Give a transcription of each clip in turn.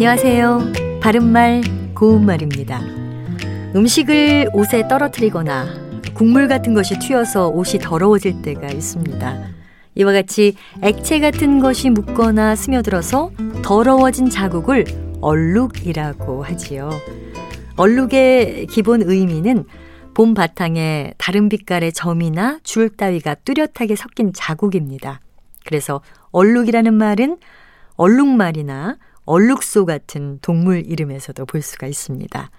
안녕하세요. 바른말, 고운말입니다. 음식을 옷에 떨어뜨리거나 국물 같은 것이 튀어서 옷이 더러워질 때가 있습니다. 이와 같이 액체 같은 것이 묻거나 스며들어서 더러워진 자국을 얼룩이라고 하지요. 얼룩의 기본 의미는 봄 바탕에 다른 빛깔의 점이나 줄 따위가 뚜렷하게 섞인 자국입니다. 그래서 얼룩이라는 말은 얼룩말이나 얼룩소 같은 동물 이름에서도 볼 수가 있습니다.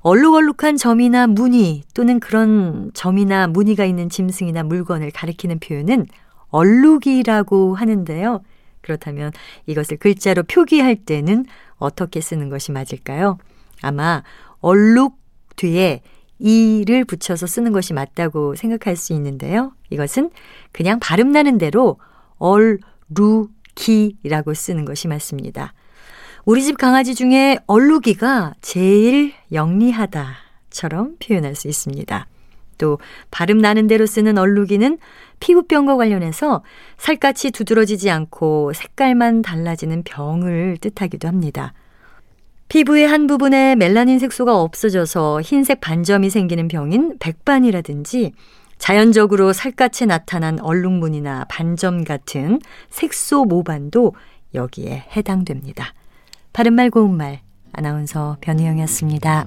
얼룩얼룩한 점이나 무늬 또는 그런 점이나 무늬가 있는 짐승이나 물건을 가리키는 표현은 얼룩이라고 하는데요. 그렇다면 이것을 글자로 표기할 때는 어떻게 쓰는 것이 맞을까요? 아마 얼룩 뒤에 이를 붙여서 쓰는 것이 맞다고 생각할 수 있는데요. 이것은 그냥 발음 나는 대로 얼룩 이라고 쓰는 것이 맞습니다. 우리 집 강아지 중에 얼룩이가 제일 영리하다처럼 표현할 수 있습니다. 또 발음 나는 대로 쓰는 얼룩이는 피부병과 관련해서 살갗이 두드러지지 않고 색깔만 달라지는 병을 뜻하기도 합니다. 피부의 한 부분에 멜라닌 색소가 없어져서 흰색 반점이 생기는 병인 백반이라든지 자연적으로 살갗에 나타난 얼룩무늬나 반점 같은 색소 모반도 여기에 해당됩니다. 바른말 고운말 아나운서 변희영이었습니다.